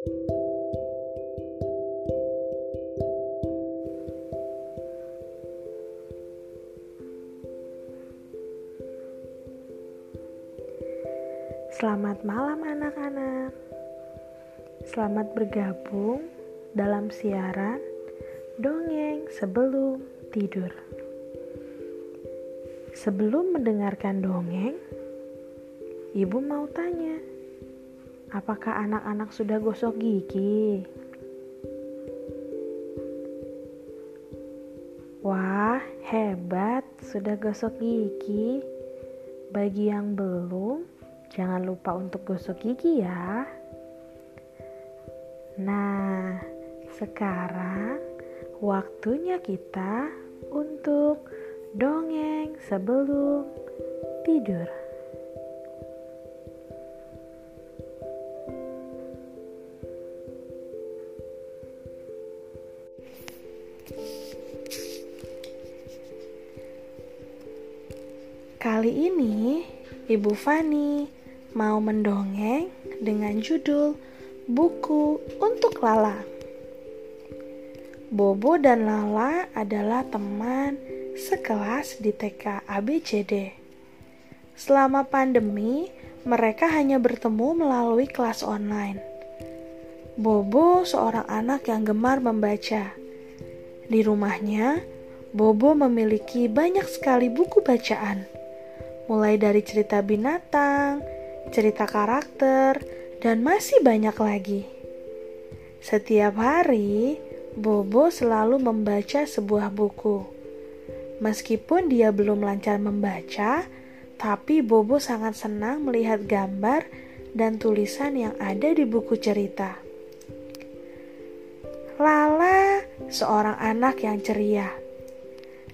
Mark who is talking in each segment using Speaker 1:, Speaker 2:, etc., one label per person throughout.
Speaker 1: Selamat malam anak-anak. Selamat bergabung dalam siaran dongeng sebelum tidur. Sebelum mendengarkan dongeng, Ibu mau tanya, apakah anak-anak sudah gosok gigi? Wah, hebat, sudah gosok gigi. Bagi yang belum, Jangan lupa untuk gosok gigi ya. Nah, sekarang waktunya kita untuk dongeng sebelum tidur. Kali ini Ibu Fani mau mendongeng dengan judul Buku untuk Lala. Bobo dan Lala adalah teman sekelas di TK ABCD. Selama pandemi, mereka hanya bertemu melalui kelas online. Bobo seorang anak yang gemar membaca. Di rumahnya, Bobo memiliki banyak sekali buku bacaan, mulai dari cerita binatang, cerita karakter, dan masih banyak lagi. Setiap hari, Bobo selalu membaca sebuah buku. Meskipun dia belum lancar membaca, tapi Bobo sangat senang melihat gambar dan tulisan yang ada di buku cerita. Lala seorang anak yang ceria,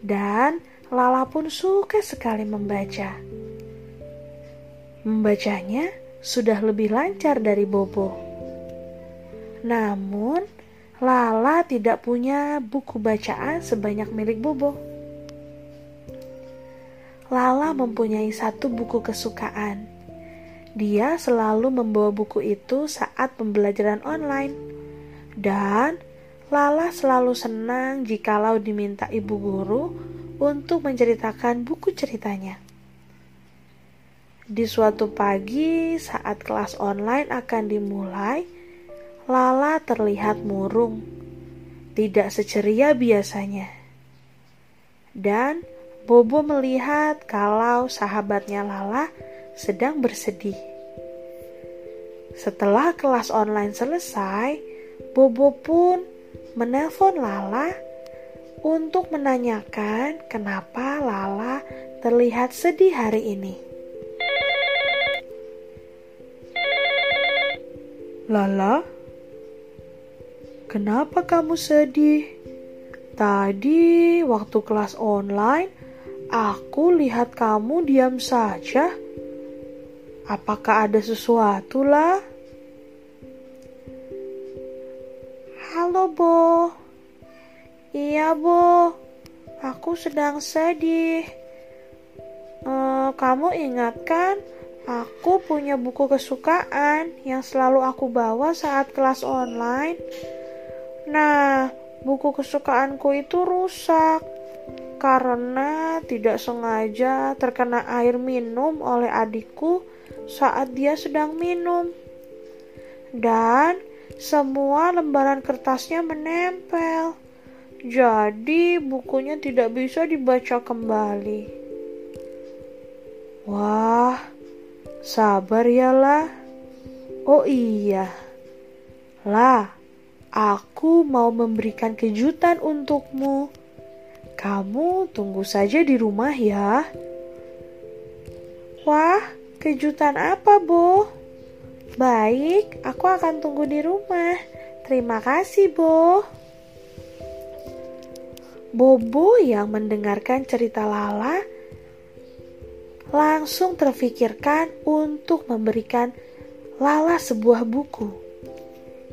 Speaker 1: dan Lala pun suka sekali membaca. Membacanya sudah lebih lancar dari Bobo. Namun, Lala tidak punya buku bacaan sebanyak milik Bobo. Lala mempunyai satu buku kesukaan. Dia selalu membawa buku itu saat pembelajaran online. Dan Lala selalu senang jikalau diminta ibu guru untuk menceritakan buku ceritanya. Di suatu pagi, saat kelas online akan dimulai, Lala terlihat murung, tidak seceria biasanya. Dan Bobo melihat kalau sahabatnya Lala sedang bersedih. Setelah kelas online selesai, Bobo pun menelpon Lala untuk menanyakan kenapa Lala terlihat sedih hari ini.
Speaker 2: Lala, kenapa kamu sedih? Tadi waktu kelas online, aku lihat kamu diam saja. Apakah ada sesuatu lah?
Speaker 1: Halo, Bo. Iya, Bo. Aku sedang sedih. Uh, kamu ingat kan? Aku punya buku kesukaan yang selalu aku bawa saat kelas online. Nah, buku kesukaanku itu rusak karena tidak sengaja terkena air minum oleh adikku saat dia sedang minum. Dan semua lembaran kertasnya menempel. Jadi bukunya tidak bisa dibaca kembali.
Speaker 2: Wah, Sabar ya lah. Oh iya. Lah, aku mau memberikan kejutan untukmu. Kamu tunggu saja di rumah ya.
Speaker 1: Wah, kejutan apa, Bu? Baik, aku akan tunggu di rumah. Terima kasih, Bu. Bobo yang mendengarkan cerita Lala langsung terfikirkan untuk memberikan Lala sebuah buku.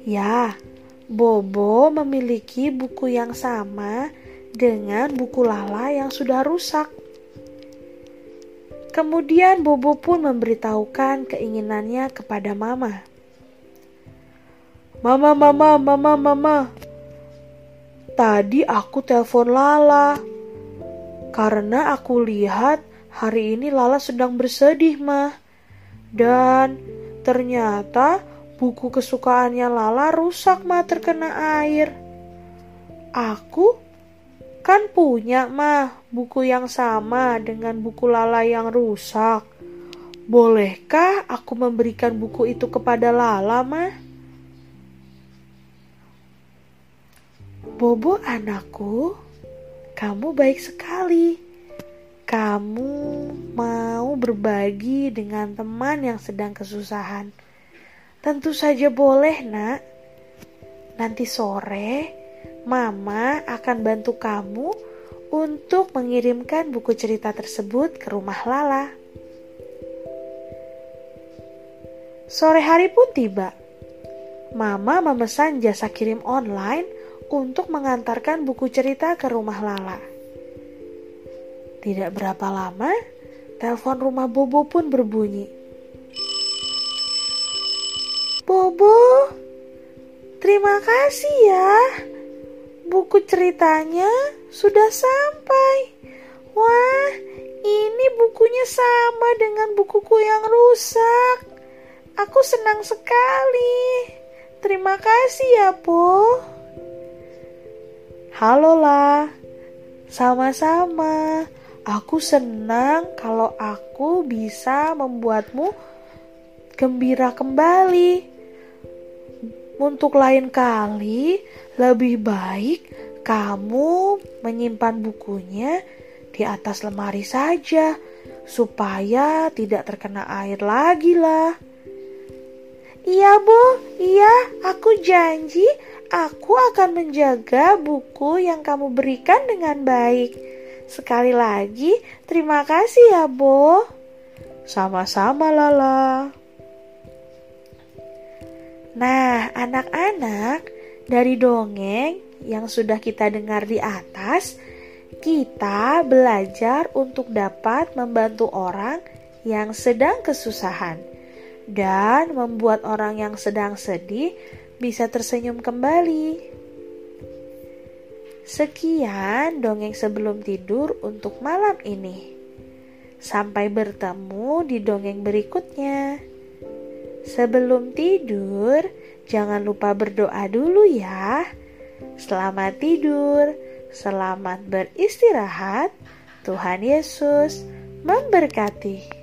Speaker 1: Ya, Bobo memiliki buku yang sama dengan buku Lala yang sudah rusak. Kemudian Bobo pun memberitahukan keinginannya kepada Mama.
Speaker 2: Mama, mama, mama, mama. Tadi aku telepon Lala. Karena aku lihat hari ini Lala sedang bersedih, mah. Dan ternyata buku kesukaannya Lala rusak, mah terkena air. Aku kan punya, mah, buku yang sama dengan buku Lala yang rusak. Bolehkah aku memberikan buku itu kepada Lala, mah? Bobo anakku, kamu baik sekali. Kamu mau berbagi dengan teman yang sedang kesusahan. Tentu saja boleh, Nak. Nanti sore, Mama akan bantu kamu untuk mengirimkan buku cerita tersebut ke rumah Lala. Sore hari pun tiba. Mama memesan jasa kirim online untuk mengantarkan buku cerita ke rumah Lala. Tidak berapa lama, telepon rumah Bobo pun berbunyi. Bobo, terima kasih ya. Buku ceritanya sudah sampai. Wah, ini bukunya sama dengan bukuku yang rusak. Aku senang sekali. Terima kasih ya, Po. Halo lah, sama-sama. Aku senang kalau aku bisa membuatmu gembira kembali. Untuk lain kali, lebih baik kamu menyimpan bukunya di atas lemari saja, supaya tidak terkena air lagi lah. Iya, Bu. Iya, aku janji Aku akan menjaga buku yang kamu berikan dengan baik. Sekali lagi, terima kasih ya, Bo. Sama-sama, Lala. Nah, anak-anak, dari dongeng yang sudah kita dengar di atas, kita belajar untuk dapat membantu orang yang sedang kesusahan dan membuat orang yang sedang sedih bisa tersenyum kembali. Sekian dongeng sebelum tidur untuk malam ini. Sampai bertemu di dongeng berikutnya. Sebelum tidur, jangan lupa berdoa dulu ya. Selamat tidur, selamat beristirahat. Tuhan Yesus memberkati.